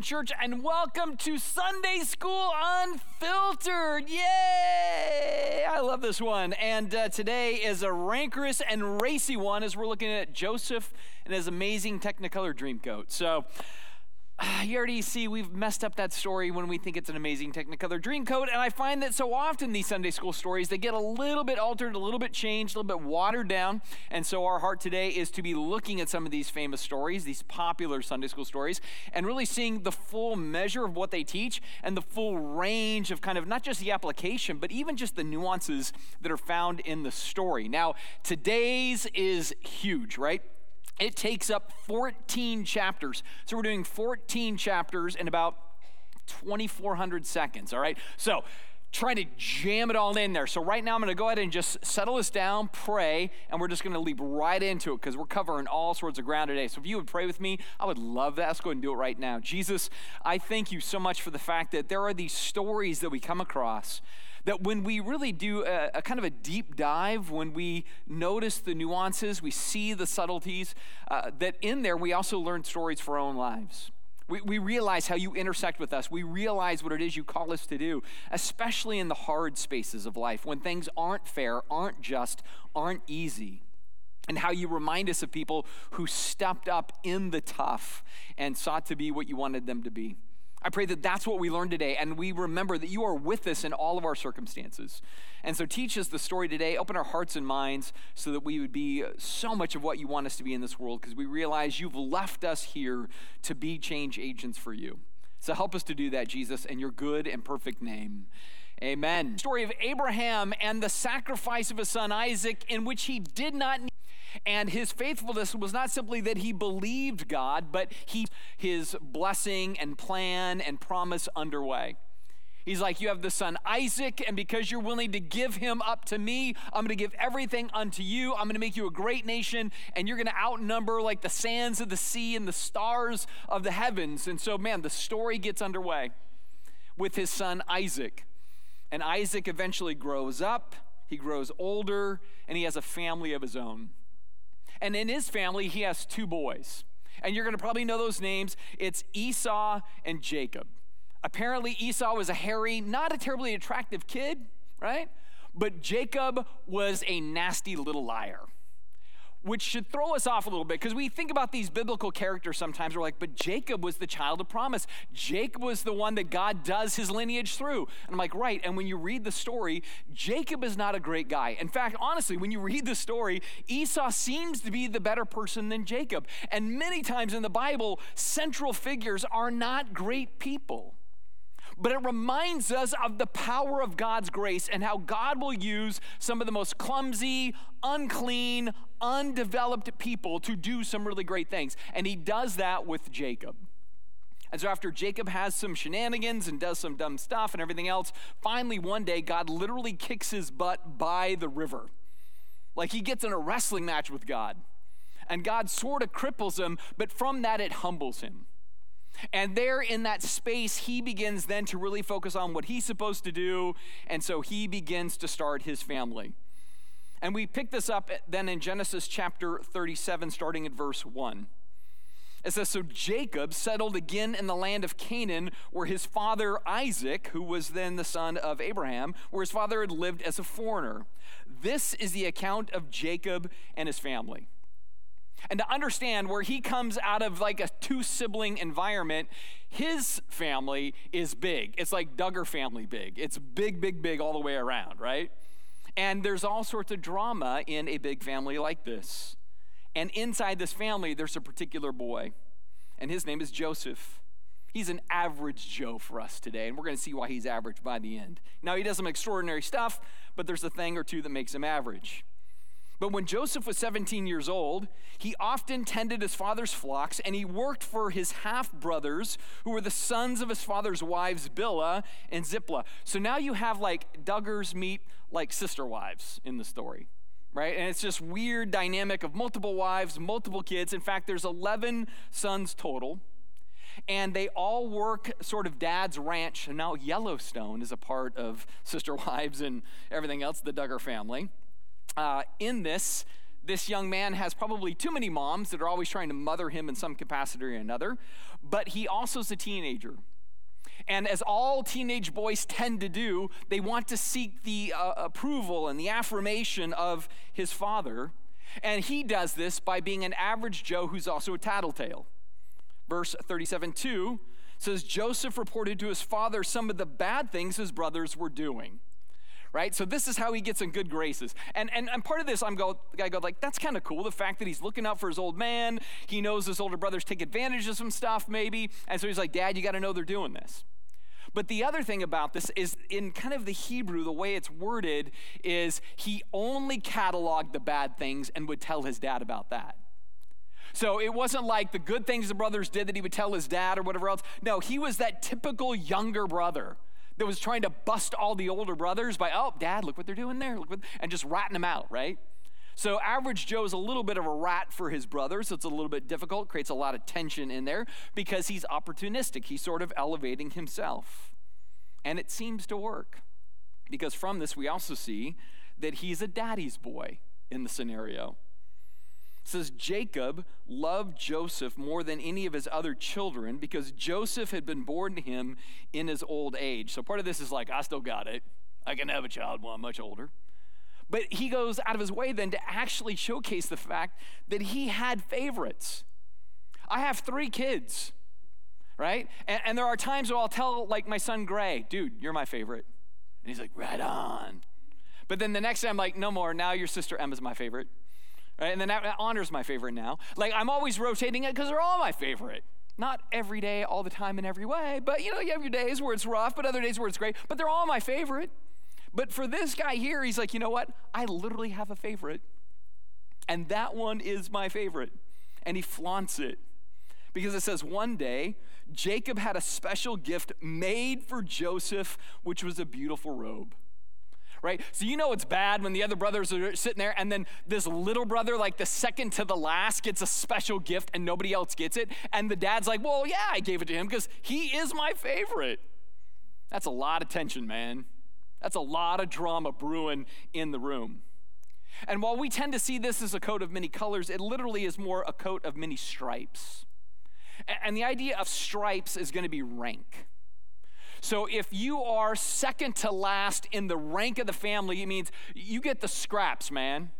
Church, and welcome to Sunday School Unfiltered. Yay! I love this one. And uh, today is a rancorous and racy one as we're looking at Joseph and his amazing Technicolor dream Dreamcoat. So, you already see we've messed up that story when we think it's an amazing Technicolor Dreamcoat, and I find that so often these Sunday school stories they get a little bit altered, a little bit changed, a little bit watered down. And so our heart today is to be looking at some of these famous stories, these popular Sunday school stories, and really seeing the full measure of what they teach and the full range of kind of not just the application, but even just the nuances that are found in the story. Now, today's is huge, right? It takes up 14 chapters. So we're doing 14 chapters in about 2,400 seconds, all right? So trying to jam it all in there. So right now I'm going to go ahead and just settle this down, pray, and we're just going to leap right into it because we're covering all sorts of ground today. So if you would pray with me, I would love that. Let's go and do it right now. Jesus, I thank you so much for the fact that there are these stories that we come across that when we really do a, a, kind of a deep dive, when we notice the nuances, we see the subtleties, uh, that in there we also learn stories for our own lives. We, we realize how you intersect with us. We realize what it is you call us to do, especially in the hard spaces of life when things aren't fair, aren't just, aren't easy and how you remind us of people who stepped up in the tough and sought to be what you wanted them to be. I pray that that's what we learned today, and we remember that you are with us in all of our circumstances. And so, teach us the story today. Open our hearts and minds so that we would be so much of what you want us to be in this world, because we realize you've left us here to be change agents for you. So, help us to do that, Jesus, in your good and perfect name. Amen. Story of Abraham and the sacrifice of his son Isaac, in which he did not need and his faithfulness was not simply that he believed God, but he his blessing and plan and promise underway. He's like, You have the son Isaac, and because you're willing to give him up to me, I'm going to give everything unto you. I'm going to make you a great nation, and you're going to outnumber like the sands of the sea and the stars of the heavens. And so, man, the story gets underway with his son Isaac. And Isaac eventually grows up, he grows older, and he has a family of his own. And in his family, he has two boys. And you're going to probably know those names. It's Esau and Jacob. Apparently, Esau was a hairy, not a terribly attractive kid, right? But Jacob was a nasty little liar which should throw us off a little bit because we think about these biblical characters sometimes. We're like, but Jacob was the child of promise. Jacob was the one that God does his lineage through. And I'm like, right. And when you read the story, Jacob is not a great guy. In fact, honestly, when you read the story, Esau seems to be the better person than Jacob. And many times in the Bible, central figures are not great people but it reminds us of the power of God's grace and how God will use some of the most clumsy, unclean, undeveloped people to do some really great things. And he does that with Jacob. And so, after Jacob has some shenanigans and does some dumb stuff and everything else, finally one day God literally kicks his butt by the river. Like he gets in a wrestling match with God. And God sort of cripples him, but from that it humbles him. And there in that space, he begins then to really focus on what he's supposed to do. And so he begins to start his family. And we pick this up then in Genesis chapter 37, starting at verse 1. It says, So Jacob settled again in the land of Canaan, where his father Isaac, who was then the son of Abraham, where his father had lived as a foreigner. This is the account of Jacob and his family. And to understand where he comes out of like a two sibling environment, his family is big. It's like Duggar family big. It's big, big, big all the way around, right? And there's all sorts of drama in a big family like this. And inside this family, there's a particular boy, and his name is Joseph. He's an average Joe for us today, and we're going to see why he's average by the end. Now, he does some extraordinary stuff, but there's a thing or two that makes him average. But when Joseph was 17 years old, he often tended his father's flocks and he worked for his half brothers, who were the sons of his father's wives, Bilhah and Zilpah. So now you have like Duggars meet like sister wives in the story, right? And it's just weird dynamic of multiple wives, multiple kids. In fact, there's 11 sons total. And they all work sort of dad's ranch. And now Yellowstone is a part of Sister Wives and everything else, the Duggar family uh, in this, this young man has probably too many moms that are always trying to mother him in some capacity or another, but he also is a teenager. And as all teenage boys tend to do, they want to seek the uh, approval and the affirmation of his father. And he does this by being an average Joe who's also a tattletale. Verse 37 2 says Joseph reported to his father some of the bad things his brothers were doing right? So this is how he gets in good graces. And and, and part of this, I'm go, I go like, that's kind of cool. The fact that he's looking out for his old man. He knows his older brothers take advantage of some stuff, maybe. And so he's like, Dad, you got to know they're doing this. But the other thing about this is in kind of the Hebrew, the way it's worded is he only cataloged the bad things and would tell his dad about that. So it wasn't like the good things the brothers did that he would tell his dad or whatever else. No, he was that typical younger brother that was trying to bust all the older brothers by, oh, dad, look what they're doing there, look what, and just ratting them out, right? So average Joe is a little bit of a rat for his brother, so it's a little bit difficult, creates a lot of tension in there because he's opportunistic. He's sort of elevating himself. And it seems to work because from this we also see that he's a daddy's boy in the scenario says Jacob loved Joseph more than any of his other children because Joseph had been born to him in his old age. So part of this is like, I still got it. I can have a child when I'm much older. But he goes out of his way then to actually showcase the fact that he had favorites. I have three kids, right? And, and there are times where I'll tell, like, my son Gray, dude, you're my favorite. And he's like, right on. But then the next day I'm like, no more. Now your sister Emma's my favorite. Right? And then that honor's my favorite now. Like I'm always rotating it because they're all my favorite. Not every day, all the time, in every way, but you know, you have your days where it's rough, but other days where it's great, but they're all my favorite. But for this guy here, he's like, you know what? I literally have a favorite. And that one is my favorite. And he flaunts it. Because it says, one day, Jacob had a special gift made for Joseph, which was a beautiful robe right? So you know it's bad when the other brothers are sitting there and then this little brother, like the second to the last, gets a special gift and nobody else gets it. And the dad's like, well, yeah, I gave it to him because he is my favorite. That's a lot of tension, man. That's a lot of drama brewing in the room. And while we tend to see this as a coat of many colors, it literally is more a coat of many stripes. And the idea of stripes is going to be rank. So if you are second to last in the rank of the family, it means you get the scraps, man.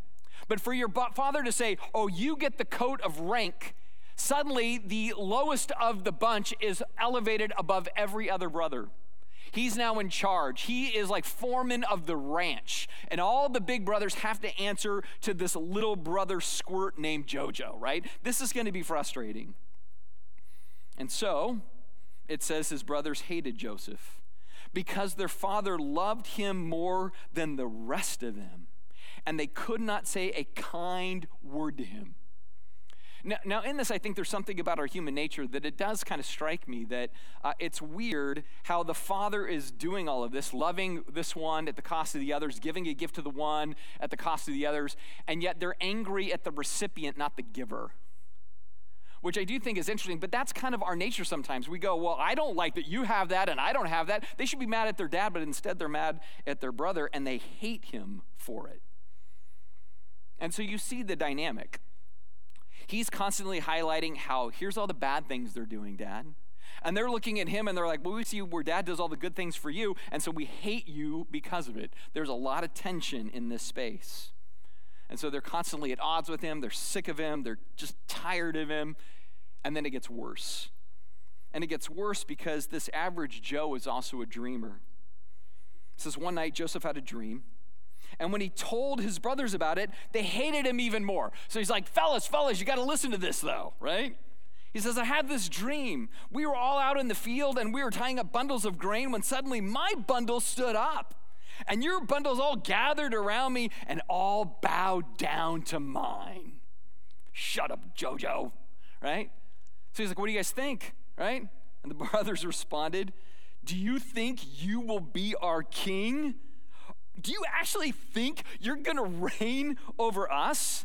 But for your father to say, oh, you get the coat of rank, suddenly the lowest of the bunch is elevated above every other brother. He's now in charge. He is like foreman of the ranch. And all the big brothers have to answer to this little brother squirt named JoJo, right? This is going to be frustrating. And so, it says his brothers hated Joseph because their father loved him more than the rest of them, and they could not say a kind word to him. Now, now, in this, I think there's something about our human nature that it does kind of strike me that uh, it's weird how the father is doing all of this, loving this one at the cost of the others, giving a gift to the one at the cost of the others, and yet they're angry at the recipient, not the giver which I do think is interesting, but that's kind of our nature sometimes. We go, Well, I don't like that you have that and I don't have that. They should be mad at their dad, but instead they're mad at their brother and they hate him for it. And so you see the dynamic. He's constantly highlighting how here's all the bad things they're doing, dad. And they're looking at him and they're like, Well, we see where dad does all the good things for you, and so we hate you because of it. There's a lot of tension in this space. And so they're constantly at odds with him. They're sick of him. They're just tired of him. And then it gets worse. And it gets worse because this average Joe is also a dreamer. It says one night Joseph had a dream. And when he told his brothers about it, they hated him even more. So he's like, fellas, fellas, you got to listen to this though, right? He says, I had this dream. We were all out in the field and we were tying up bundles of grain when suddenly my bundle stood up and your bundles all gathered around me and all bowed down to mine. Shut up, JoJo, right? So he's like, What do you guys think, right? And the brothers responded, Do you think you will be our king? Do you actually think you're gonna reign over us?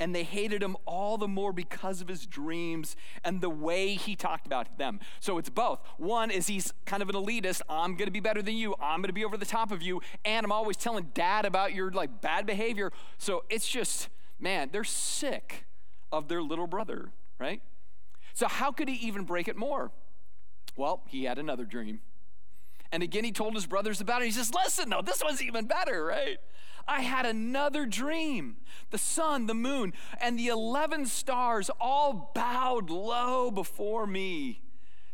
And they hated him all the more because of his dreams and the way he talked about them. So it's both. One is he's kind of an elitist. I'm going to be better than you. I'm going to be over the top of you. And I'm always telling dad about your like bad behavior. So it's just man, they're sick of their little brother, right? So, how could he even break it more? Well, he had another dream. And again, he told his brothers about it. He says, Listen, no, this one's even better, right? I had another dream. The sun, the moon, and the 11 stars all bowed low before me.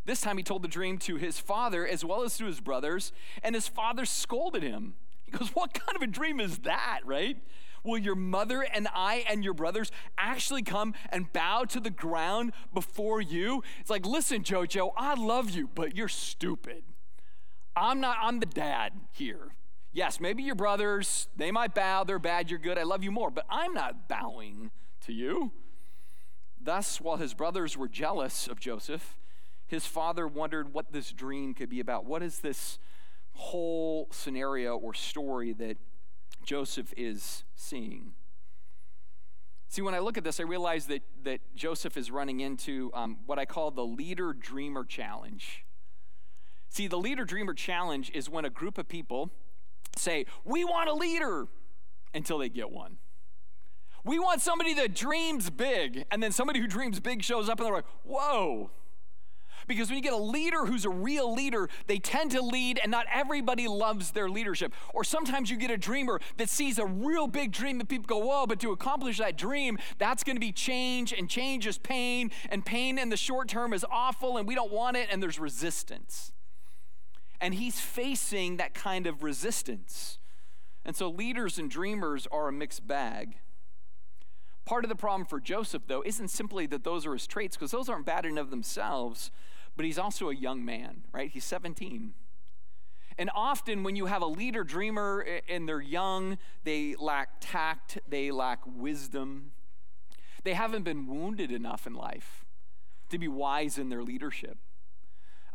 This time he told the dream to his father as well as to his brothers, and his father scolded him. He goes, What kind of a dream is that, right? Will your mother and I and your brothers actually come and bow to the ground before you? It's like, listen, JoJo, I love you, but you're stupid. I'm not, I'm the dad here. Yes, maybe your brothers, they might bow, they're bad, you're good, I love you more, but I'm not bowing to you. Thus, while his brothers were jealous of Joseph, his father wondered what this dream could be about. What is this whole scenario or story that Joseph is seeing? See, when I look at this, I realize that, that Joseph is running into um, what I call the leader dreamer challenge. See, the leader dreamer challenge is when a group of people say, We want a leader until they get one. We want somebody that dreams big, and then somebody who dreams big shows up and they're like, Whoa. Because when you get a leader who's a real leader, they tend to lead, and not everybody loves their leadership. Or sometimes you get a dreamer that sees a real big dream and people go, Whoa, but to accomplish that dream, that's going to be change, and change is pain, and pain in the short term is awful, and we don't want it, and there's resistance. And he's facing that kind of resistance. And so leaders and dreamers are a mixed bag. Part of the problem for Joseph, though, isn't simply that those are his traits, because those aren't bad in of themselves, but he's also a young man, right? He's 17. And often, when you have a leader dreamer and they're young, they lack tact, they lack wisdom. They haven't been wounded enough in life to be wise in their leadership.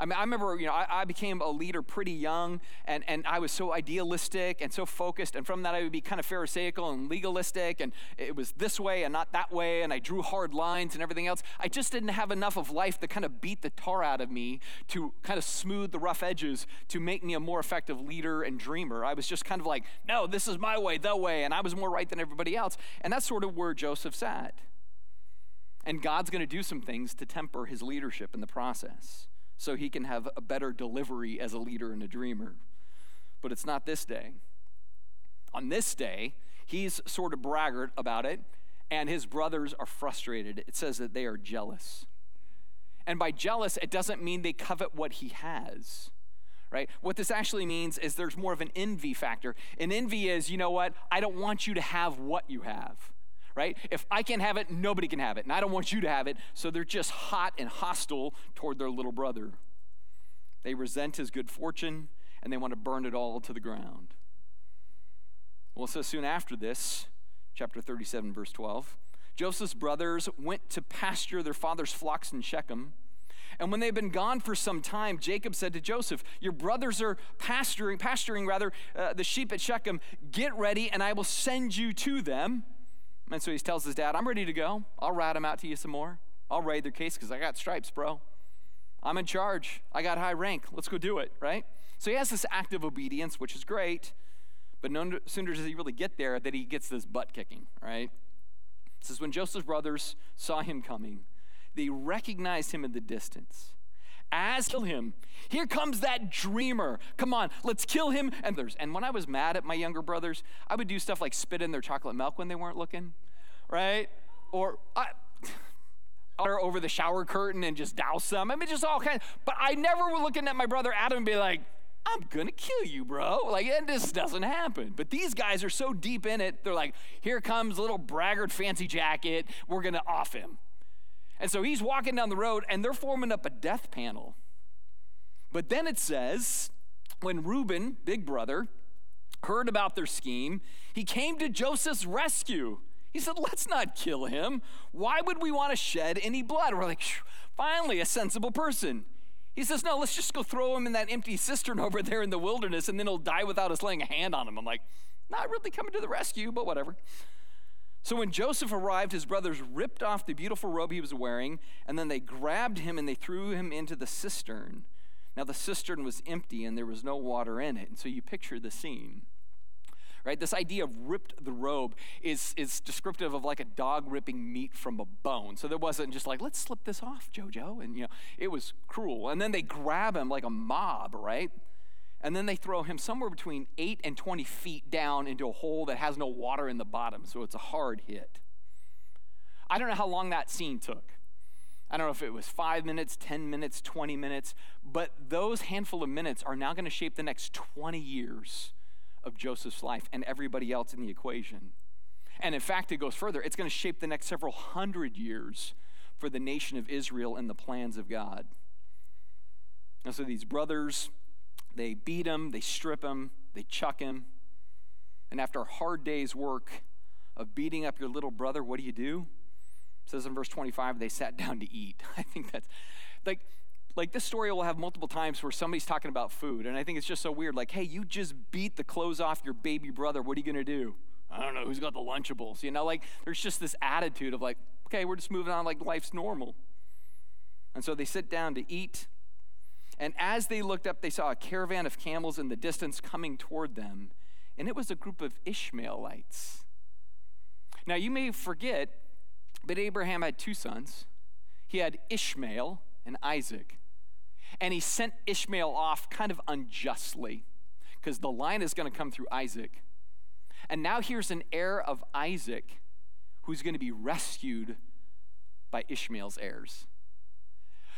I mean, I remember, you know, I, I, became a leader pretty young, and, and I was so idealistic and so focused. And from that, I would be kind of Pharisaical and legalistic, and it was this way and not that way, and I drew hard lines and everything else. I just didn't have enough of life to kind of beat the tar out of me to kind of smooth the rough edges to make me a more effective leader and dreamer. I was just kind of like, no, this is my way, the way, and I was more right than everybody else. And that's sort of where Joseph's at. And God's going to do some things to temper his leadership in the process so he can have a better delivery as a leader and a dreamer. But it's not this day. On this day, he's sort of braggart about it, and his brothers are frustrated. It says that they are jealous. And by jealous, it doesn't mean they covet what he has right? What this actually means is there's more of an envy factor. An envy is, you know what? I don't want you to have what you have right? If I can't have it, nobody can have it. And I don't want you to have it. So they're just hot and hostile toward their little brother. They resent his good fortune and they want to burn it all to the ground. Well, so soon after this, chapter 37, verse 12, Joseph's brothers went to pasture their father's flocks in Shechem. And when they'd been gone for some time, Jacob said to Joseph, Your brothers are pasturing, pasturing rather, uh, the sheep at Shechem. Get ready, and I will send you to them. And so he tells his dad, I'm ready to go. I'll rat them out to you some more. I'll raid their case because I got stripes, bro. I'm in charge. I got high rank. Let's go do it, right? So he has this act of obedience, which is great. But no sooner does he really get there that he gets this butt kicking, right? It says, When Joseph's brothers saw him coming, they recognized him in the distance. As kill him. Here comes that dreamer. Come on, let's kill him. And there's and when I was mad at my younger brothers, I would do stuff like spit in their chocolate milk when they weren't looking, right? Or I, or over the shower curtain and just douse them. I mean, just all kinds. But I never were looking at my brother Adam and be like, I'm gonna kill you, bro. Like, and this doesn't happen. But these guys are so deep in it, they're like, here comes little braggart fancy jacket. We're gonna off him. And so he's walking down the road and they're forming up a death panel. But then it says, when Reuben, big brother, heard about their scheme, he came to Joseph's rescue. He said, Let's not kill him. Why would we want to shed any blood? We're like, Finally, a sensible person. He says, No, let's just go throw him in that empty cistern over there in the wilderness and then he'll die without us laying a hand on him. I'm like, Not really coming to the rescue, but whatever. So when Joseph arrived, his brothers ripped off the beautiful robe he was wearing, and then they grabbed him and they threw him into the cistern. Now the cistern was empty and there was no water in it. And so you picture the scene. right? This idea of ripped the robe is, is descriptive of like a dog ripping meat from a bone. So there wasn't just like, let's slip this off, JoJo. And, you know, it was cruel. And then they grab him like a mob, right? And then they throw him somewhere between 8 and 20 feet down into a hole that has no water in the bottom. So it's a hard hit. I don't know how long that scene took. I don't know if it was five minutes, 10 minutes, 20 minutes, but those handful of minutes are now going to shape the next 20 years of Joseph's life and everybody else in the equation. And in fact, it goes further. It's going to shape the next several hundred years for the nation of Israel and the plans of God. And so these brothers, they beat him, they strip him, they chuck him. And after a hard day's work of beating up your little brother, what do you do? It says in verse 25, they sat down to eat. I think that's like like this story will have multiple times where somebody's talking about food and i think it's just so weird like hey you just beat the clothes off your baby brother what are you to do i don't know who's got the lunchables you know like there's just this attitude of like okay we're just moving on like life's normal and so they sit down to eat and as they looked up they saw a caravan of camels in the distance coming toward them and it was a group of ishmaelites now you may forget but abraham had two sons he had ishmael and isaac and he sent Ishmael off kind of unjustly because the line is going to come through Isaac. And now here's an heir of Isaac who's going to be rescued by Ishmael's heirs.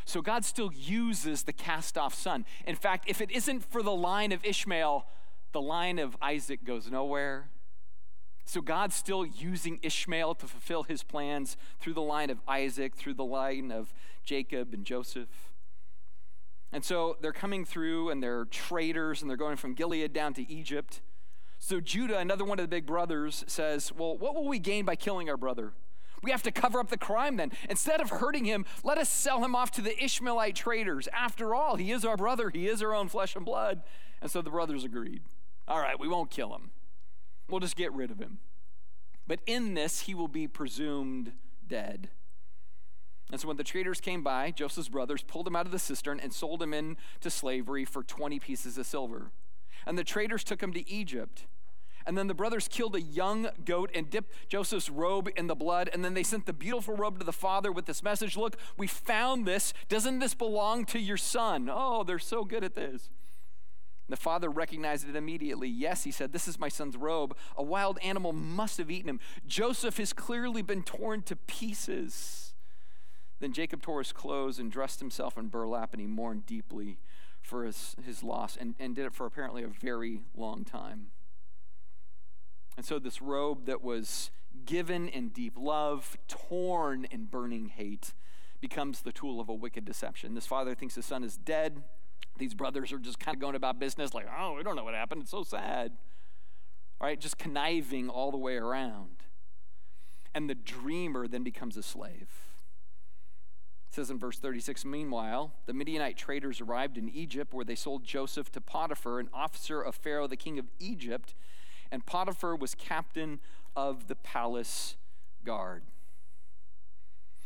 So God still uses the cast off son. In fact, if it isn't for the line of Ishmael, the line of Isaac goes nowhere. So God's still using Ishmael to fulfill his plans through the line of Isaac, through the line of Jacob and Joseph. And so they're coming through and they're traders and they're going from Gilead down to Egypt. So Judah, another one of the big brothers, says, Well, what will we gain by killing our brother? We have to cover up the crime then. Instead of hurting him, let us sell him off to the Ishmaelite traders. After all, he is our brother, he is our own flesh and blood. And so the brothers agreed. All right, we won't kill him, we'll just get rid of him. But in this, he will be presumed dead. And so when the traders came by, Joseph's brothers pulled him out of the cistern and sold him into slavery for 20 pieces of silver. And the traders took him to Egypt. And then the brothers killed a young goat and dipped Joseph's robe in the blood. And then they sent the beautiful robe to the father with this message Look, we found this. Doesn't this belong to your son? Oh, they're so good at this. The father recognized it immediately. Yes, he said, This is my son's robe. A wild animal must have eaten him. Joseph has clearly been torn to pieces. Then Jacob tore his clothes and dressed himself in burlap, and he mourned deeply for his, his loss and, and did it for apparently a very long time. And so, this robe that was given in deep love, torn in burning hate, becomes the tool of a wicked deception. This father thinks his son is dead. These brothers are just kind of going about business like, oh, we don't know what happened. It's so sad. All right, just conniving all the way around. And the dreamer then becomes a slave. It says in verse 36 Meanwhile, the Midianite traders arrived in Egypt, where they sold Joseph to Potiphar, an officer of Pharaoh, the king of Egypt, and Potiphar was captain of the palace guard.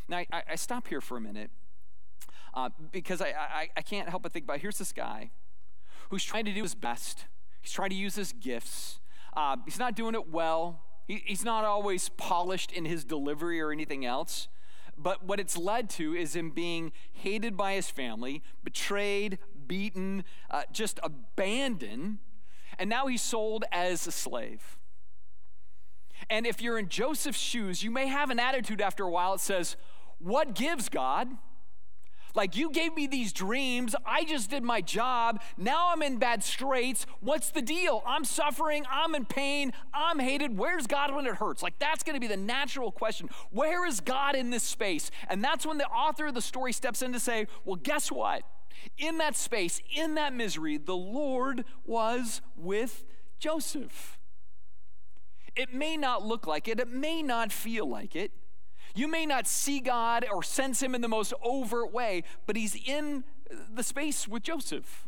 Now, I, I stop here for a minute uh, because I, I, I can't help but think about here's this guy who's trying to do his best, he's trying to use his gifts. Uh, he's not doing it well, he, he's not always polished in his delivery or anything else. But what it's led to is him being hated by his family, betrayed, beaten, uh, just abandoned, and now he's sold as a slave. And if you're in Joseph's shoes, you may have an attitude after a while that says, What gives, God? Like, you gave me these dreams. I just did my job. Now I'm in bad straits. What's the deal? I'm suffering. I'm in pain. I'm hated. Where's God when it hurts? Like, that's going to be the natural question. Where is God in this space? And that's when the author of the story steps in to say, well, guess what? In that space, in that misery, the Lord was with Joseph. It may not look like it, it may not feel like it. You may not see God or sense Him in the most overt way, but He's in the space with Joseph.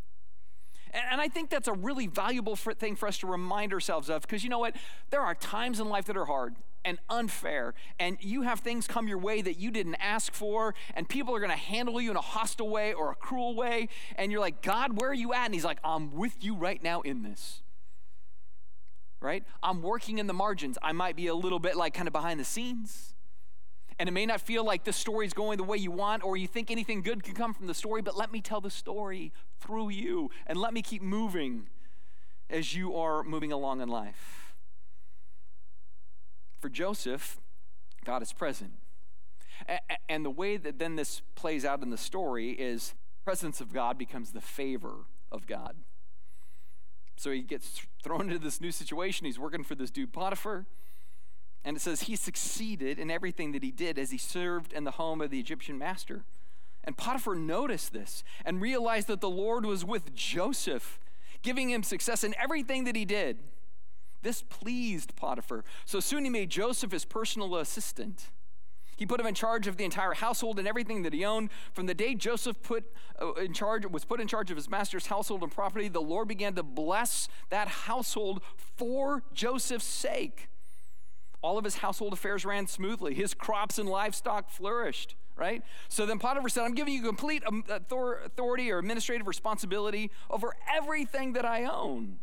And I think that's a really valuable thing for us to remind ourselves of because you know what? There are times in life that are hard and unfair, and you have things come your way that you didn't ask for, and people are going to handle you in a hostile way or a cruel way, and you're like, God, where are you at? And He's like, I'm with you right now in this. right? I'm working in the margins. I might be a little bit like kind of behind the scenes. And it may not feel like the story is going the way you want or you think anything good can come from the story, but let me tell the story through you and let me keep moving as you are moving along in life. For Joseph, God is present. And the way that then this plays out in the story is presence of God becomes the favor of God. So he gets thrown into this new situation. He's working for this dude Potiphar. And it says he succeeded in everything that he did as he served in the home of the Egyptian master. And Potiphar noticed this and realized that the Lord was with Joseph, giving him success in everything that he did. This pleased Potiphar. So soon he made Joseph his personal assistant. He put him in charge of the entire household and everything that he owned. From the day Joseph put uh, in charge was put in charge of his master's household and property, the Lord began to bless that household for Joseph's sake. All of his household affairs ran smoothly. His crops and livestock flourished, right? So then Potiphar said, I'm giving you complete um, authority or administrative responsibility over everything that I own.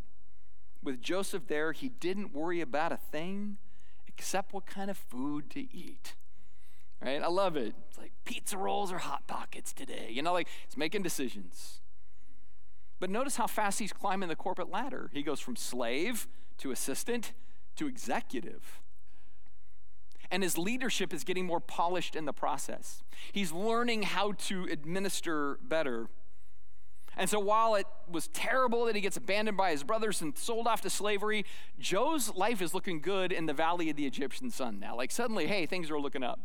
With Joseph there, he didn't worry about a thing except what kind of food to eat right? I love it. It's like pizza rolls or hot pockets today. You know, like he's making decisions. But notice how fast he's climbing the corporate ladder. He goes from slave to assistant to executive. And his leadership is getting more polished in the process. He's learning how to administer better. And so while it was terrible that he gets abandoned by his brothers and sold off to slavery, Joe's life is looking good in the valley of the Egyptian sun now. Like suddenly, hey, things are looking up.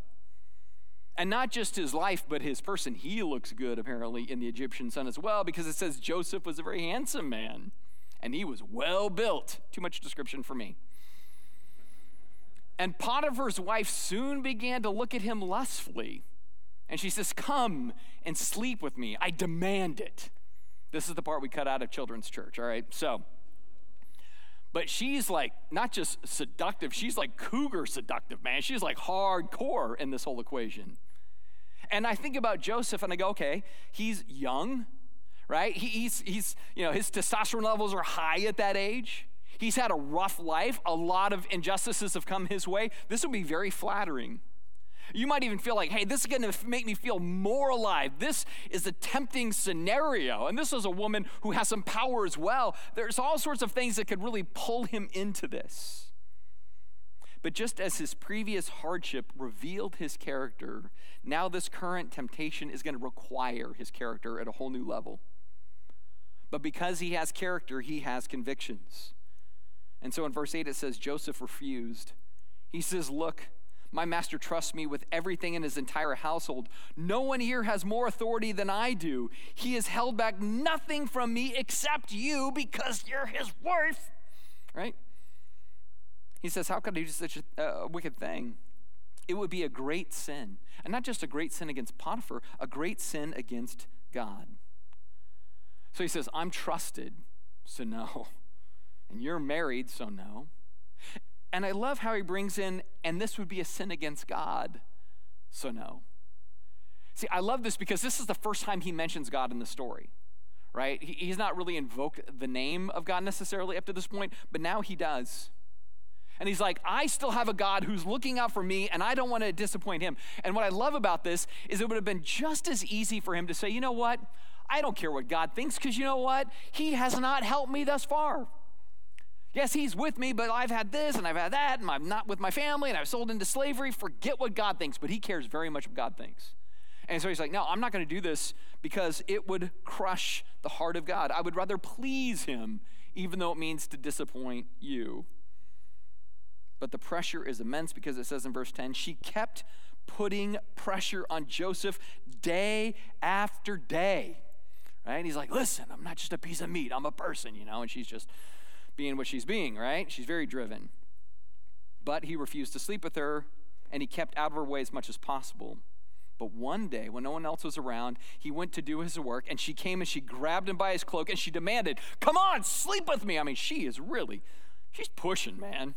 And not just his life, but his person. He looks good, apparently, in the Egyptian sun as well, because it says Joseph was a very handsome man and he was well built. Too much description for me. And Potiphar's wife soon began to look at him lustfully. And she says, Come and sleep with me. I demand it. This is the part we cut out of children's church, all right? So, but she's like not just seductive, she's like cougar seductive, man. She's like hardcore in this whole equation. And I think about Joseph and I go, okay, he's young, right? he's, he's, you know, his testosterone levels are high at that age. He's had a rough life. A lot of injustices have come his way. This would be very flattering. You might even feel like, hey, this is going to make me feel more alive. This is a tempting scenario. And this is a woman who has some power as well. There's all sorts of things that could really pull him into this. But just as his previous hardship revealed his character, now this current temptation is going to require his character at a whole new level. But because he has character, he has convictions. And so in verse 8 it says, Joseph refused. He says, Look, my master trusts me with everything in his entire household. No one here has more authority than I do. He has held back nothing from me except you because you're his wife. Right? He says, How could I do such a wicked thing? It would be a great sin. And not just a great sin against Potiphar, a great sin against God. So he says, I'm trusted, so no. And you're married, so no. And I love how he brings in, and this would be a sin against God, so no. See, I love this because this is the first time he mentions God in the story, right? he's not really invoked the name of God necessarily up to this point, but now he does. And he's like, I still have a God who's looking out for me, and I don't want to disappoint him. And what I love about this is it would have been just as easy for him to say, you know what? I don't care what God thinks, because you know what? He has not helped me thus far. Yes, he's with me, but I've had this and I've had that, and I'm not with my family, and I've sold into slavery. Forget what God thinks, but he cares very much what God thinks. And so he's like, No, I'm not going to do this because it would crush the heart of God. I would rather please him, even though it means to disappoint you. But the pressure is immense because it says in verse 10 she kept putting pressure on Joseph day after day. Right? And he's like, Listen, I'm not just a piece of meat, I'm a person, you know, and she's just being what she's being, right? She's very driven. But he refused to sleep with her, and he kept out of her way as much as possible. But one day, when no one else was around, he went to do his work, and she came and she grabbed him by his cloak and she demanded, Come on, sleep with me. I mean, she is really, she's pushing, man.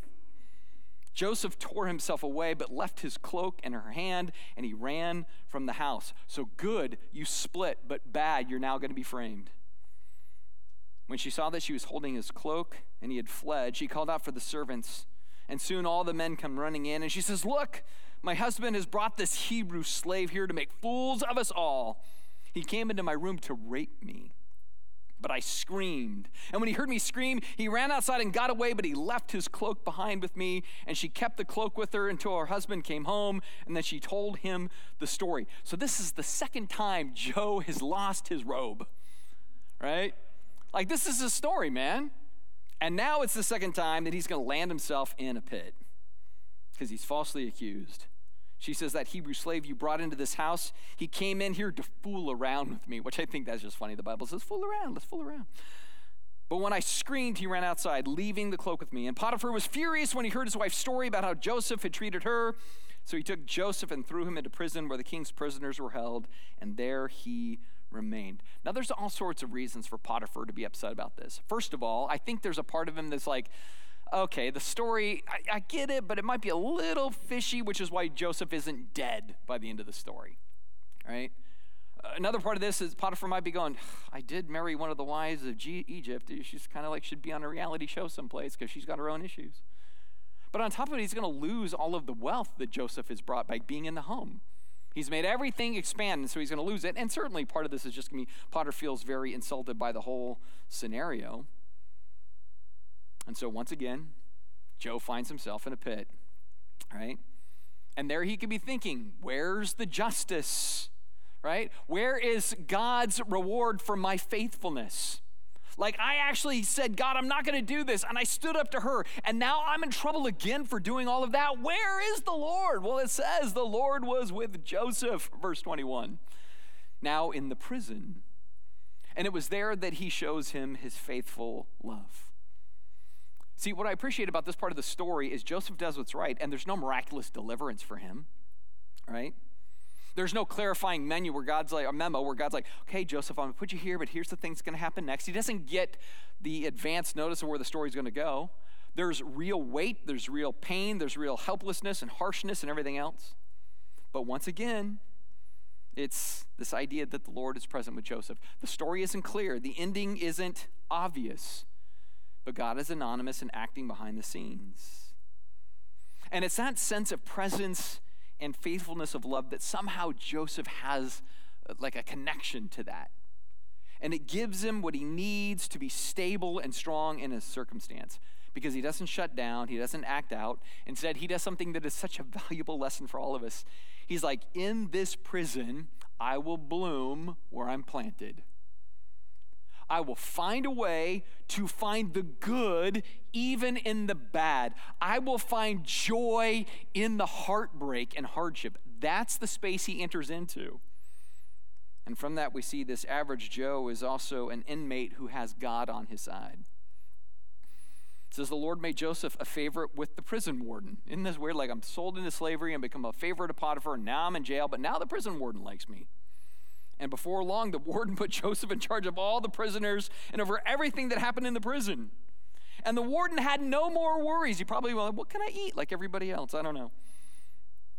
Joseph tore himself away, but left his cloak in her hand, and he ran from the house. So good, you split, but bad, you're now going to be framed. When she saw that she was holding his cloak and he had fled, she called out for the servants. And soon all the men come running in, and she says, Look, my husband has brought this Hebrew slave here to make fools of us all. He came into my room to rape me. But I screamed. And when he heard me scream, he ran outside and got away, but he left his cloak behind with me. And she kept the cloak with her until her husband came home. And then she told him the story. So this is the second time Joe has lost his robe, right? Like, this is his story, man. And now it's the second time that he's going to land himself in a pit because he's falsely accused. She says, That Hebrew slave you brought into this house, he came in here to fool around with me, which I think that's just funny. The Bible says, Fool around, let's fool around. But when I screamed, he ran outside, leaving the cloak with me. And Potiphar was furious when he heard his wife's story about how Joseph had treated her. So he took Joseph and threw him into prison where the king's prisoners were held, and there he remained. Now, there's all sorts of reasons for Potiphar to be upset about this. First of all, I think there's a part of him that's like, okay, the story, I, I get it, but it might be a little fishy, which is why Joseph isn't dead by the end of the story, right? Another part of this is Potiphar might be going, I did marry one of the wives of G- Egypt. She's kind of like should be on a reality show someplace because she's got her own issues. But on top of it, he's going to lose all of the wealth that Joseph has brought by being in the home. He's made everything expand, and so he's going to lose it. And certainly part of this is just going to be Potter feels very insulted by the whole scenario. And so once again, Joe finds himself in a pit, right? And there he could be thinking, where's the justice? Right? Where is God's reward for my faithfulness? Like, I actually said, God, I'm not going to do this. And I stood up to her. And now I'm in trouble again for doing all of that. Where is the Lord? Well, it says the Lord was with Joseph, verse 21, now in the prison. And it was there that he shows him his faithful love. See, what I appreciate about this part of the story is Joseph does what's right, and there's no miraculous deliverance for him, right? There's no clarifying menu where God's like a memo where God's like, okay, Joseph, I'm gonna put you here, but here's the thing that's gonna happen next. He doesn't get the advance notice of where the story's gonna go. There's real weight, there's real pain, there's real helplessness and harshness and everything else. But once again, it's this idea that the Lord is present with Joseph. The story isn't clear, the ending isn't obvious but God is anonymous and acting behind the scenes. And it's that sense of presence and faithfulness of love that somehow Joseph has uh, like a connection to that. And it gives him what he needs to be stable and strong in his circumstance because he doesn't shut down, he doesn't act out. Instead, he does something that is such a valuable lesson for all of us. He's like, In this prison, I will bloom where I'm planted. I will find a way to find the good even in the bad. I will find joy in the heartbreak and hardship. That's the space he enters into. And from that, we see this average Joe is also an inmate who has God on his side. It says the Lord made Joseph a favorite with the prison warden. Isn't this weird? Like I'm sold into slavery and become a favorite of Potiphar, and now I'm in jail, but now the prison warden likes me. And before long, the warden put Joseph in charge of all the prisoners and over everything that happened in the prison. And the warden had no more worries. He probably went, What can I eat? Like everybody else. I don't know.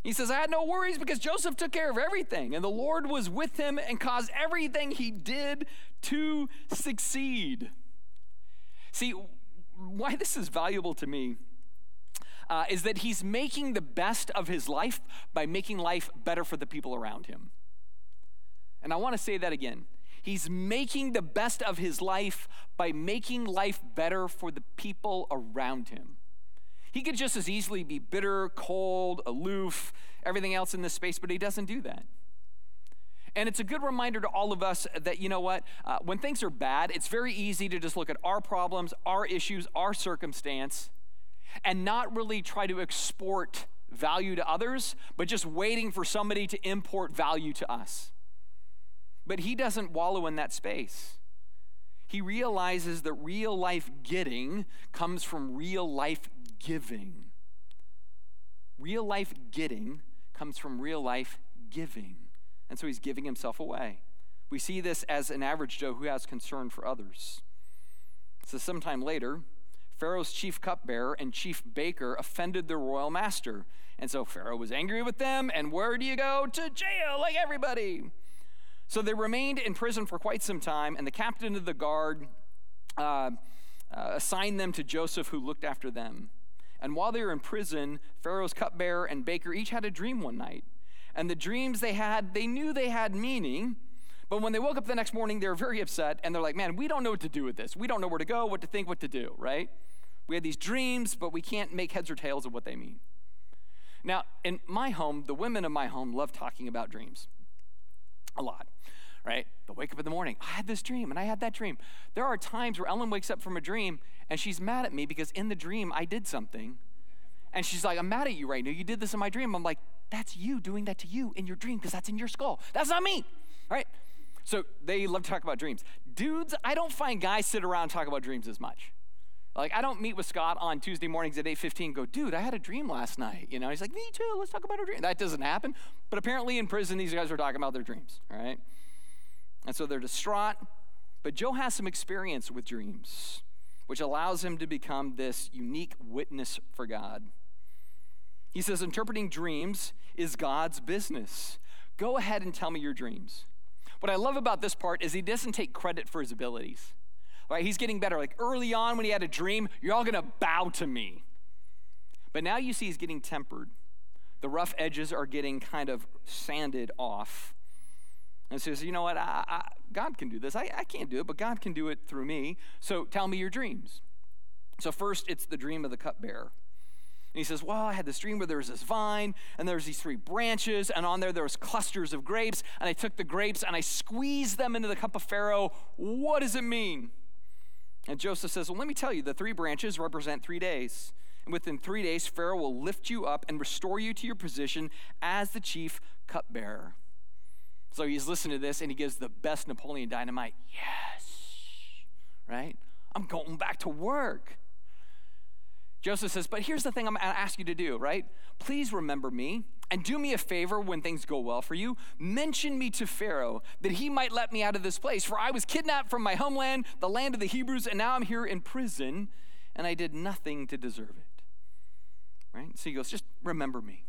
He says, I had no worries because Joseph took care of everything, and the Lord was with him and caused everything he did to succeed. See, why this is valuable to me uh, is that he's making the best of his life by making life better for the people around him. And I want to say that again. He's making the best of his life by making life better for the people around him. He could just as easily be bitter, cold, aloof, everything else in this space, but he doesn't do that. And it's a good reminder to all of us that, you know what, uh, when things are bad, it's very easy to just look at our problems, our issues, our circumstance, and not really try to export value to others, but just waiting for somebody to import value to us. But he doesn't wallow in that space. He realizes that real life getting comes from real life giving. Real life getting comes from real life giving. And so he's giving himself away. We see this as an average Joe who has concern for others. So, sometime later, Pharaoh's chief cupbearer and chief baker offended the royal master. And so Pharaoh was angry with them. And where do you go? To jail, like everybody. So they remained in prison for quite some time, and the captain of the guard uh, uh, assigned them to Joseph, who looked after them. And while they were in prison, Pharaoh's cupbearer and baker each had a dream one night. And the dreams they had, they knew they had meaning. But when they woke up the next morning, they were very upset. And they're like, man, we don't know what to do with this. We don't know where to go, what to think, what to do, right? We had these dreams, but we can't make heads or tails of what they mean. Now, in my home, the women of my home love talking about dreams a lot right? They'll wake up in the morning. I had this dream and I had that dream. There are times where Ellen wakes up from a dream and she's mad at me because in the dream I did something. And she's like, I'm mad at you right now. You did this in my dream. I'm like, that's you doing that to you in your dream because that's in your skull. That's not me, right? So they love to talk about dreams. Dudes, I don't find guys sit around talk about dreams as much. Like I don't meet with Scott on Tuesday mornings at 8:15 go, "Dude, I had a dream last night." You know, he's like, "Me too. Let's talk about our dream." That doesn't happen. But apparently in prison these guys are talking about their dreams, all right? And so they're distraught. But Joe has some experience with dreams, which allows him to become this unique witness for God. He says, interpreting dreams is God's business. Go ahead and tell me your dreams. What I love about this part is he doesn't take credit for his abilities. Right? He's getting better. Like early on when he had a dream, you're all going to bow to me. But now you see he's getting tempered. The rough edges are getting kind of sanded off and says, You know what? I, I, God can do this. I, I can't do it, but God can do it through me. So tell me your dreams. So, first, it's the dream of the cupbearer. And he says, Well, I had this dream where there was this vine, and there was these three branches, and on there there was clusters of grapes, and I took the grapes and I squeezed them into the cup of Pharaoh. What does it mean? And Joseph says, Well, let me tell you, the three branches represent three days. And within three days, Pharaoh will lift you up and restore you to your position as the chief cupbearer. So he's listening to this and he gives the best Napoleon Dynamite. Yes, right? I'm going back to work. Joseph says, But here's the thing I'm going to ask you to do, right? Please remember me and do me a favor when things go well for you. Mention me to Pharaoh that he might let me out of this place. For I was kidnapped from my homeland, the land of the Hebrews, and now I'm here in prison, and I did nothing to deserve it. Right? So he goes, Just remember me.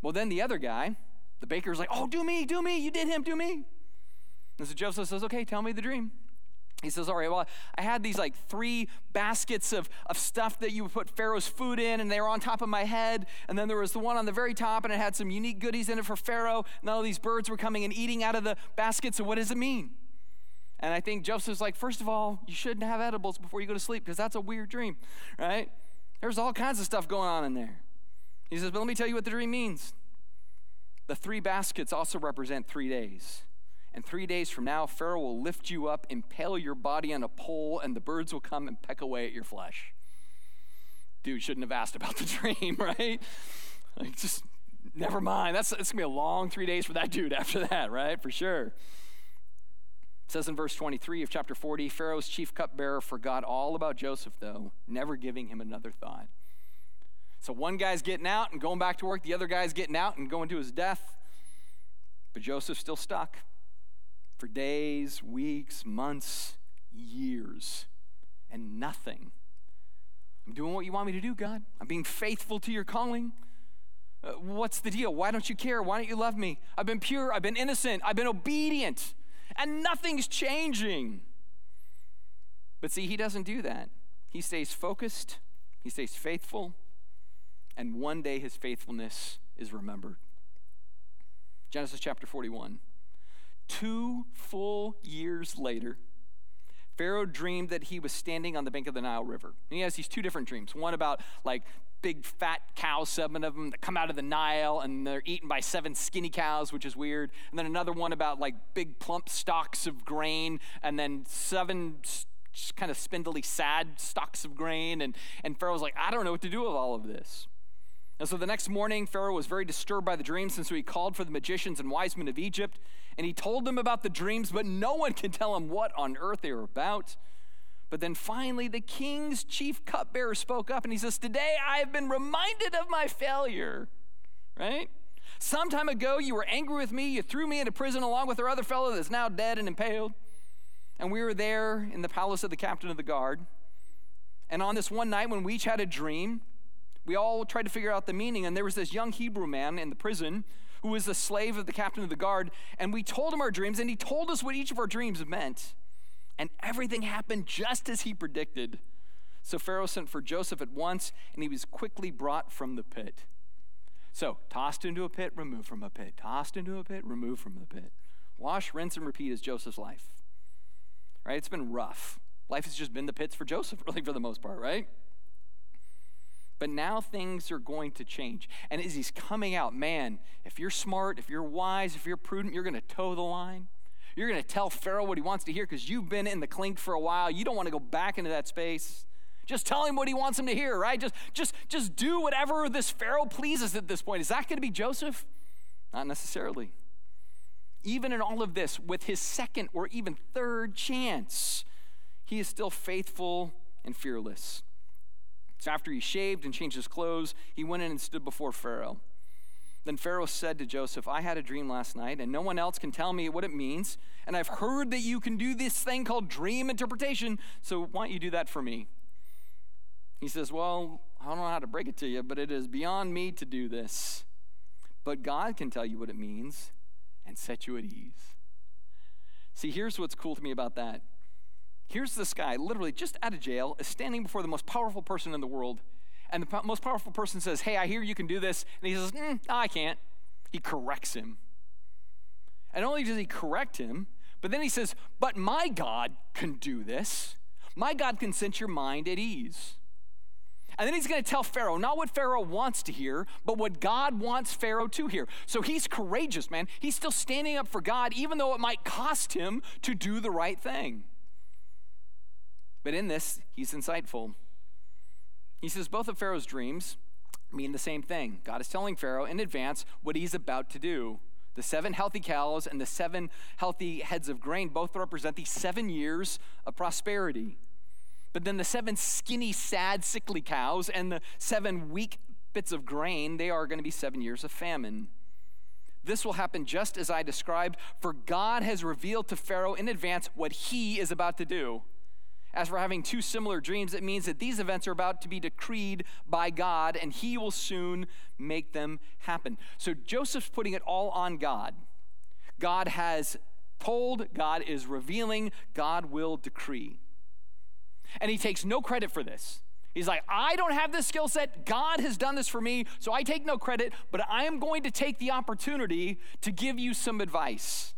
Well, then the other guy, the baker's like, Oh, do me, do me. You did him, do me. And so Joseph says, Okay, tell me the dream. He says, All right, well, I had these like three baskets of, of stuff that you would put Pharaoh's food in, and they were on top of my head. And then there was the one on the very top, and it had some unique goodies in it for Pharaoh. And all these birds were coming and eating out of the basket. So, what does it mean? And I think Joseph's like, First of all, you shouldn't have edibles before you go to sleep because that's a weird dream, right? There's all kinds of stuff going on in there. He says, But let me tell you what the dream means. The three baskets also represent three days. And three days from now, Pharaoh will lift you up, impale your body on a pole, and the birds will come and peck away at your flesh. Dude shouldn't have asked about the dream, right? Like, just never mind. That's it's gonna be a long three days for that dude after that, right? For sure. It says in verse 23 of chapter 40 Pharaoh's chief cupbearer forgot all about Joseph, though, never giving him another thought. So one guy's getting out and going back to work, the other guy's getting out and going to his death. But Joseph's still stuck for days, weeks, months, years, and nothing. I'm doing what you want me to do, God. I'm being faithful to your calling. Uh, what's the deal? Why don't you care? Why don't you love me? I've been pure, I've been innocent, I've been obedient, and nothing's changing. But see, he doesn't do that. He stays focused, he stays faithful, and one day his faithfulness is remembered. Genesis chapter 41. Two full years later, Pharaoh dreamed that he was standing on the bank of the Nile River. And he has these two different dreams. One about like big fat cows, seven of them that come out of the Nile and they're eaten by seven skinny cows, which is weird. And then another one about like big plump stalks of grain and then seven kind of spindly, sad stalks of grain. And, and Pharaoh's like, I don't know what to do with all of this. And so the next morning, Pharaoh was very disturbed by the dreams, and so he called for the magicians and wise men of Egypt, and he told them about the dreams, but no one could tell him what on earth they were about. But then finally, the king's chief cupbearer spoke up, and he says, Today I have been reminded of my failure, right? Some time ago, you were angry with me. You threw me into prison along with our other fellow that's now dead and impaled. And we were there in the palace of the captain of the guard. And on this one night, when we each had a dream, we all tried to figure out the meaning. And there was this young Hebrew man in the prison who was the slave of the captain of the guard. And we told him our dreams, and he told us what each of our dreams meant. And everything happened just as he predicted. So Pharaoh sent for Joseph at once, and he was quickly brought from the pit. So, tossed into a pit, removed from a pit. Tossed into a pit, removed from the pit. Wash, rinse, and repeat is Joseph's life. Right? It's been rough. Life has just been the pits for Joseph, really, for the most part, right? But now things are going to change. And as he's coming out, man, if you're smart, if you're wise, if you're prudent, you're going to toe the line. You're going to tell Pharaoh what he wants to hear because you've been in the clink for a while. You don't want to go back into that space. Just tell him what he wants him to hear, right? Just, just, just do whatever this Pharaoh pleases at this point. Is that going to be Joseph? Not necessarily. Even in all of this, with his second or even third chance, he is still faithful and fearless. So after he shaved and changed his clothes, he went in and stood before Pharaoh. Then Pharaoh said to Joseph, I had a dream last night, and no one else can tell me what it means. And I've heard that you can do this thing called dream interpretation, so why don't you do that for me? He says, Well, I don't know how to break it to you, but it is beyond me to do this. But God can tell you what it means and set you at ease. See, here's what's cool to me about that Here's this guy, literally just out of jail, is standing before the most powerful person in the world. And the most powerful person says, Hey, I hear you can do this. And he says, mm, no, I can't. He corrects him. And only does he correct him, but then he says, But my God can do this. My God can set your mind at ease. And then he's going to tell Pharaoh not what Pharaoh wants to hear, but what God wants Pharaoh to hear. So he's courageous, man. He's still standing up for God, even though it might cost him to do the right thing. But in this, he's insightful. He says both of Pharaoh's dreams mean the same thing. God is telling Pharaoh in advance what he's about to do. The seven healthy cows and the seven healthy heads of grain both represent the seven years of prosperity. But then the seven skinny, sad, sickly cows and the seven weak bits of grain, they are going to be seven years of famine. This will happen just as I described, for God has revealed to Pharaoh in advance what he is about to do. As for having two similar dreams, it means that these events are about to be decreed by God and he will soon make them happen. So Joseph's putting it all on God. God has told, God is revealing, God will decree. And he takes no credit for this. He's like, I don't have this skill set. God has done this for me, so I take no credit, but I am going to take the opportunity to give you some advice.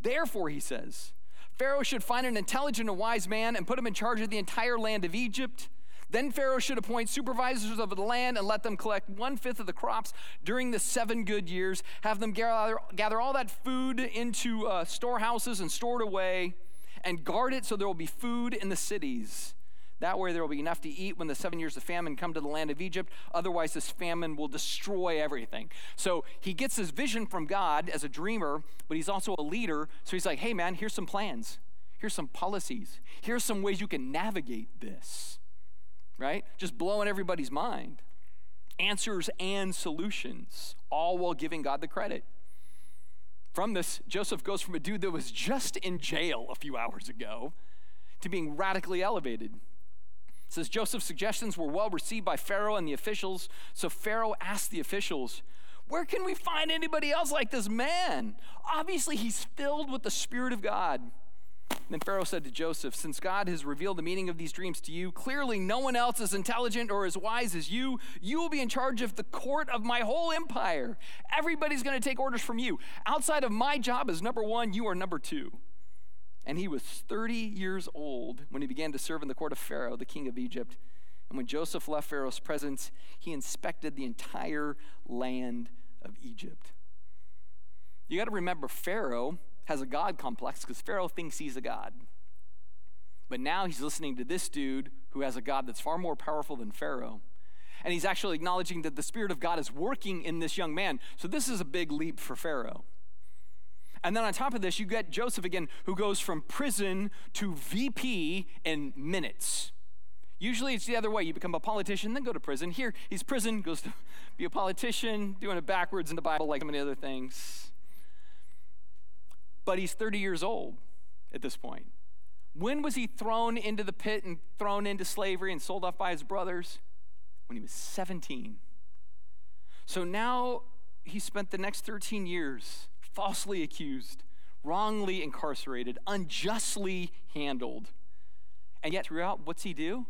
Therefore, he says, Pharaoh should find an intelligent and wise man and put him in charge of the entire land of Egypt. Then Pharaoh should appoint supervisors of the land and let them collect one fifth of the crops during the seven good years. Have them gather, gather all that food into uh, storehouses and store it away, and guard it so there will be food in the cities. That way, there will be enough to eat when the seven years of famine come to the land of Egypt. Otherwise, this famine will destroy everything. So he gets his vision from God as a dreamer, but he's also a leader. So he's like, hey, man, here's some plans. Here's some policies. Here's some ways you can navigate this, right? Just blowing everybody's mind. Answers and solutions, all while giving God the credit. From this, Joseph goes from a dude that was just in jail a few hours ago to being radically elevated. It says Joseph's suggestions were well received by Pharaoh and the officials. So Pharaoh asked the officials, Where can we find anybody else like this man? Obviously, he's filled with the Spirit of God. Then Pharaoh said to Joseph, Since God has revealed the meaning of these dreams to you, clearly no one else is intelligent or as wise as you. You will be in charge of the court of my whole empire. Everybody's going to take orders from you. Outside of my job as number one, you are number two. And he was 30 years old when he began to serve in the court of Pharaoh, the king of Egypt. And when Joseph left Pharaoh's presence, he inspected the entire land of Egypt. You got to remember, Pharaoh has a God complex because Pharaoh thinks he's a God. But now he's listening to this dude who has a God that's far more powerful than Pharaoh. And he's actually acknowledging that the Spirit of God is working in this young man. So this is a big leap for Pharaoh. And then on top of this, you get Joseph again, who goes from prison to VP in minutes. Usually it's the other way. You become a politician, then go to prison. Here, he's prison, goes to be a politician, doing it backwards in the Bible like so many other things. But he's 30 years old at this point. When was he thrown into the pit and thrown into slavery and sold off by his brothers? When he was 17. So now he spent the next 13 years falsely accused, wrongly incarcerated, unjustly handled. And yet, throughout, what's he do?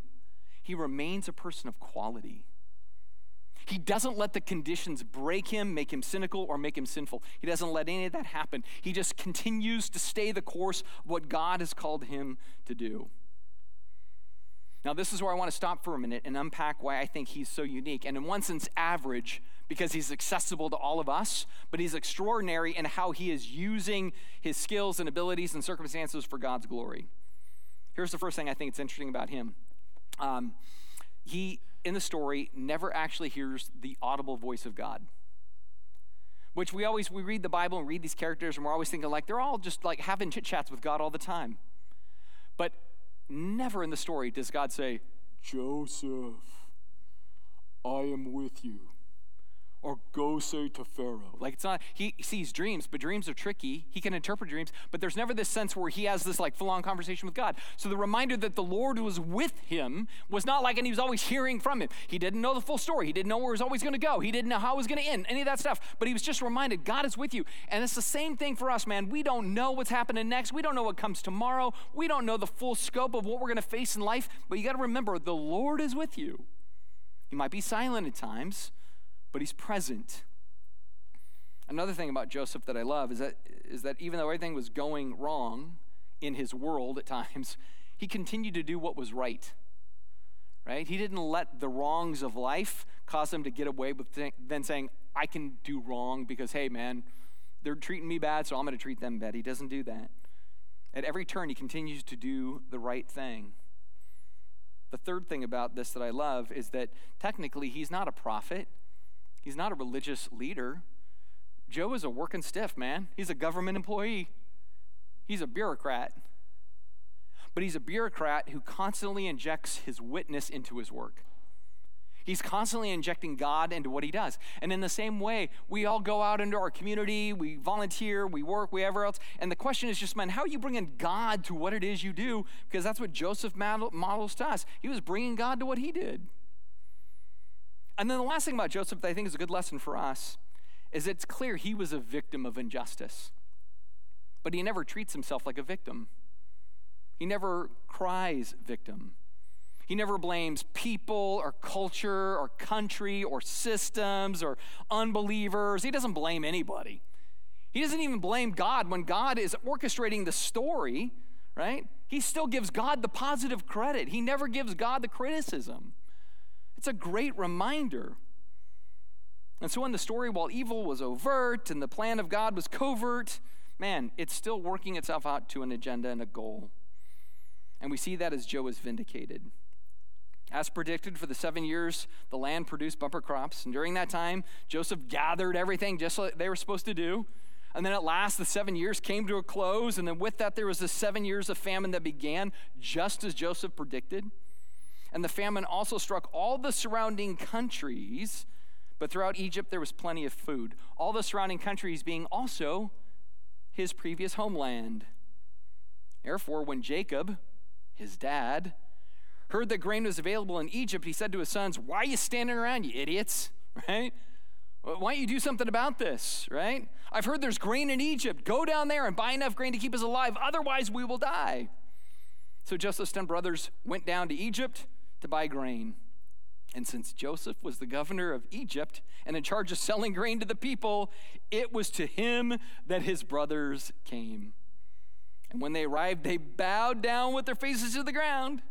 He remains a person of quality. He doesn't let the conditions break him, make him cynical, or make him sinful. He doesn't let any of that happen. He just continues to stay the course of what God has called him to do. Now, this is where I want to stop for a minute and unpack why I think he's so unique. And in one sense, average because he's accessible to all of us, but he's extraordinary in how he is using his skills and abilities and circumstances for God's glory. Here's the first thing I think it's interesting about him. Um, he, in the story, never actually hears the audible voice of God. Which we always, we read the Bible and read these characters and we're always thinking like they're all just like having chit chats with God all the time. But never in the story does God say, Joseph, I am with you or go say to Pharaoh. Like it's not, he sees dreams, but dreams are tricky. He can interpret dreams, but there's never this sense where he has this like full on conversation with God. So the reminder that the Lord was with him was not like, and he was always hearing from him. He didn't know the full story. He didn't know where he was always going to go. He didn't know how it was going to end, any of that stuff. But he was just reminded God is with you. And it's the same thing for us, man. We don't know what's happening next. We don't know what comes tomorrow. We don't know the full scope of what we're going to face in life. But you got to remember, the Lord is with you. He might be silent at times but he's present. Another thing about Joseph that I love is that, is that even though everything was going wrong in his world at times, he continued to do what was right. Right? He didn't let the wrongs of life cause him to get away with th- then saying, I can do wrong because, hey, man, they're treating me bad, so I'm going to treat them bad. He doesn't do that. At every turn, he continues to do the right thing. The third thing about this that I love is that technically he's not a prophet. He's not a religious leader. Joe is a working stiff, man. He's a government employee, he's a bureaucrat. But he's a bureaucrat who constantly injects his witness into his work. He's constantly injecting God into what he does. And in the same way, we all go out into our community, we volunteer, we work, wherever else. And the question is just, man, how are you bringing God to what it is you do? Because that's what Joseph models to us. He was bringing God to what he did. And then the last thing about Joseph that I think is a good lesson for us is it's clear he was a victim of injustice. But he never treats himself like a victim. He never cries victim. He never blames people or culture or country or systems or unbelievers. He doesn't blame anybody. He doesn't even blame God when God is orchestrating the story, right? He still gives God the positive credit. He never gives God the criticism. It's a great reminder. And so, in the story, while evil was overt and the plan of God was covert, man, it's still working itself out to an agenda and a goal. And we see that as Joe is vindicated. As predicted, for the seven years, the land produced bumper crops. And during that time, Joseph gathered everything just like they were supposed to do. And then at last, the seven years came to a close. And then with that, there was the seven years of famine that began just as Joseph predicted. And the famine also struck all the surrounding countries, but throughout Egypt there was plenty of food. All the surrounding countries being also his previous homeland. Therefore, when Jacob, his dad, heard that grain was available in Egypt, he said to his sons, Why are you standing around, you idiots? Right? Why don't you do something about this, right? I've heard there's grain in Egypt. Go down there and buy enough grain to keep us alive, otherwise, we will die. So Joseph's ten brothers went down to Egypt to buy grain. And since Joseph was the governor of Egypt and in charge of selling grain to the people, it was to him that his brothers came. And when they arrived, they bowed down with their faces to the ground.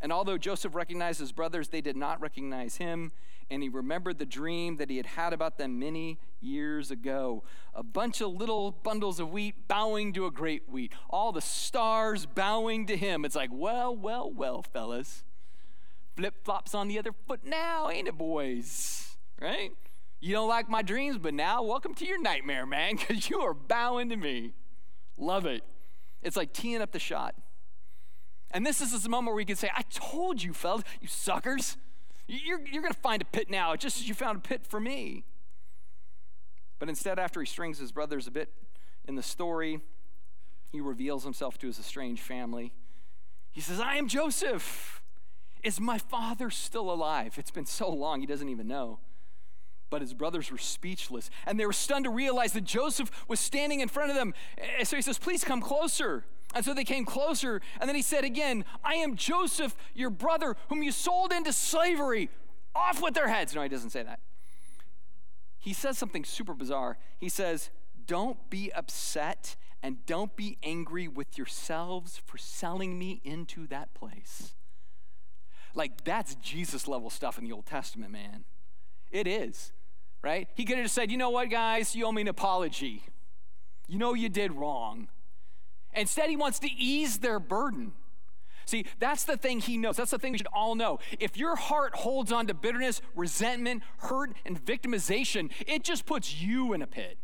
And although Joseph recognized his brothers, they did not recognize him. And he remembered the dream that he had had about them many years ago. A bunch of little bundles of wheat bowing to a great wheat, all the stars bowing to him. It's like, well, well, well, fellas flip flops on the other foot now, ain't it, boys? Right? You don't like my dreams, but now welcome to your nightmare, man, because you are bowing to me. Love it. It's like teeing up the shot. And this is this moment where we can say, I told you, fellas, you suckers. You're, you're going to find a pit now, just as you found a pit for me. But instead, after he strings his brothers a bit in the story, he reveals himself to his estranged family. He says, I am Joseph. Is my father still alive? It's been so long, he doesn't even know. But his brothers were speechless, and they were stunned to realize that Joseph was standing in front of them. And so he says, Please come closer. And so they came closer, and then he said again, I am Joseph, your brother, whom you sold into slavery. Off with their heads. No, he doesn't say that. He says something super bizarre. He says, Don't be upset and don't be angry with yourselves for selling me into that place. Like, that's Jesus level stuff in the Old Testament, man. It is, right? He could have just said, you know what, guys, you owe me an apology. You know you did wrong. Instead, he wants to ease their burden. See, that's the thing he knows. That's the thing we should all know. If your heart holds on to bitterness, resentment, hurt, and victimization, it just puts you in a pit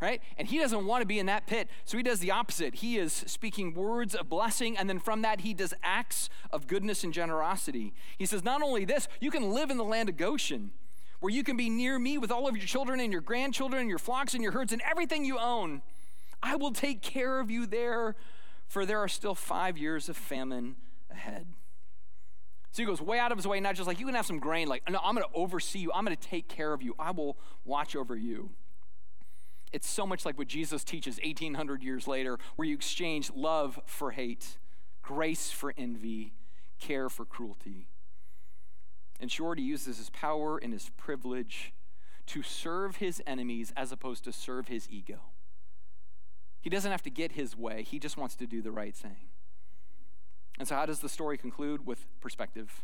right? And he doesn't want to be in that pit, so he does the opposite. He is speaking words of blessing, and then from that, he does acts of goodness and generosity. He says, Not only this, you can live in the land of Goshen, where you can be near me with all of your children and your grandchildren and your flocks and your herds and everything you own. I will take care of you there, for there are still five years of famine ahead. So he goes way out of his way, not just like, you can have some grain, like, no, I'm going to oversee you. I'm going to take care of you. I will watch over you. It's so much like what Jesus teaches 1800 years later, where you exchange love for hate, grace for envy, care for cruelty. In short, he uses his power and his privilege to serve his enemies as opposed to serve his ego. He doesn't have to get his way, he just wants to do the right thing. And so, how does the story conclude? With perspective.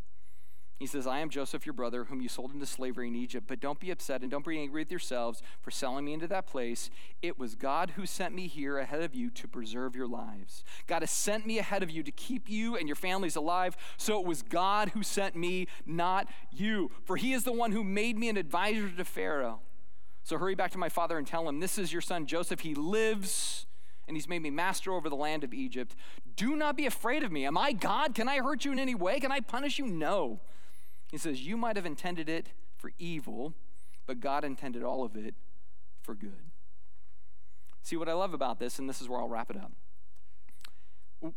He says, I am Joseph, your brother, whom you sold into slavery in Egypt. But don't be upset and don't be angry with yourselves for selling me into that place. It was God who sent me here ahead of you to preserve your lives. God has sent me ahead of you to keep you and your families alive. So it was God who sent me, not you. For he is the one who made me an advisor to Pharaoh. So hurry back to my father and tell him, This is your son Joseph. He lives and he's made me master over the land of Egypt. Do not be afraid of me. Am I God? Can I hurt you in any way? Can I punish you? No. He says, You might have intended it for evil, but God intended all of it for good. See, what I love about this, and this is where I'll wrap it up.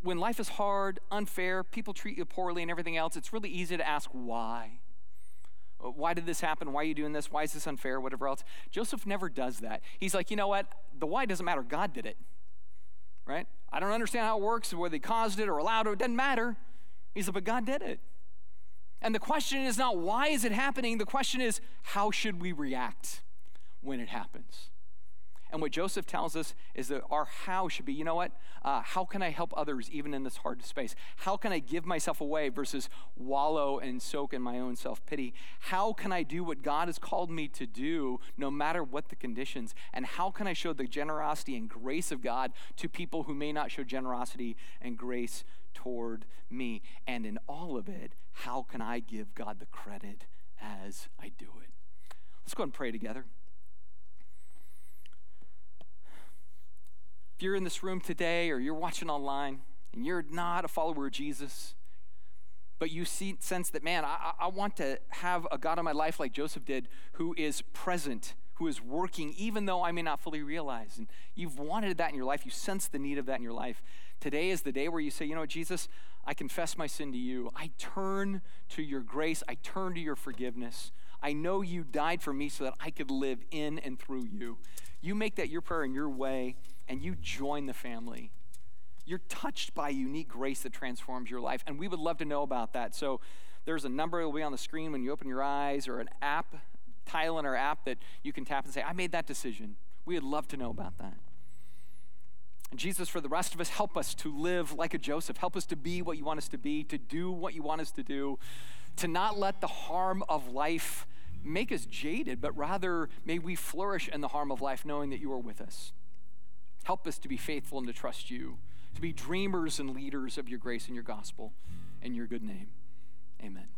When life is hard, unfair, people treat you poorly, and everything else, it's really easy to ask why. Uh, why did this happen? Why are you doing this? Why is this unfair? Whatever else. Joseph never does that. He's like, you know what? The why doesn't matter. God did it. Right? I don't understand how it works, whether he caused it or allowed it. It doesn't matter. He's like, but God did it. And the question is not why is it happening? The question is how should we react when it happens? And what Joseph tells us is that our how should be, you know what? Uh, how can I help others even in this hard space? How can I give myself away versus wallow and soak in my own self pity? How can I do what God has called me to do no matter what the conditions? And how can I show the generosity and grace of God to people who may not show generosity and grace toward me? And in all of it, how can I give God the credit as I do it? Let's go and pray together. If you're in this room today or you're watching online and you're not a follower of Jesus, but you see, sense that, man, I, I want to have a God in my life like Joseph did who is present, who is working, even though I may not fully realize. And you've wanted that in your life, you sense the need of that in your life. Today is the day where you say, you know Jesus, I confess my sin to you. I turn to your grace, I turn to your forgiveness. I know you died for me so that I could live in and through you. You make that your prayer in your way and you join the family. You're touched by unique grace that transforms your life, and we would love to know about that. So there's a number that will be on the screen when you open your eyes, or an app, tile in our app that you can tap and say, I made that decision. We would love to know about that. And Jesus, for the rest of us, help us to live like a Joseph. Help us to be what you want us to be, to do what you want us to do, to not let the harm of life make us jaded, but rather may we flourish in the harm of life, knowing that you are with us. Help us to be faithful and to trust you, to be dreamers and leaders of your grace and your gospel. In your good name, amen.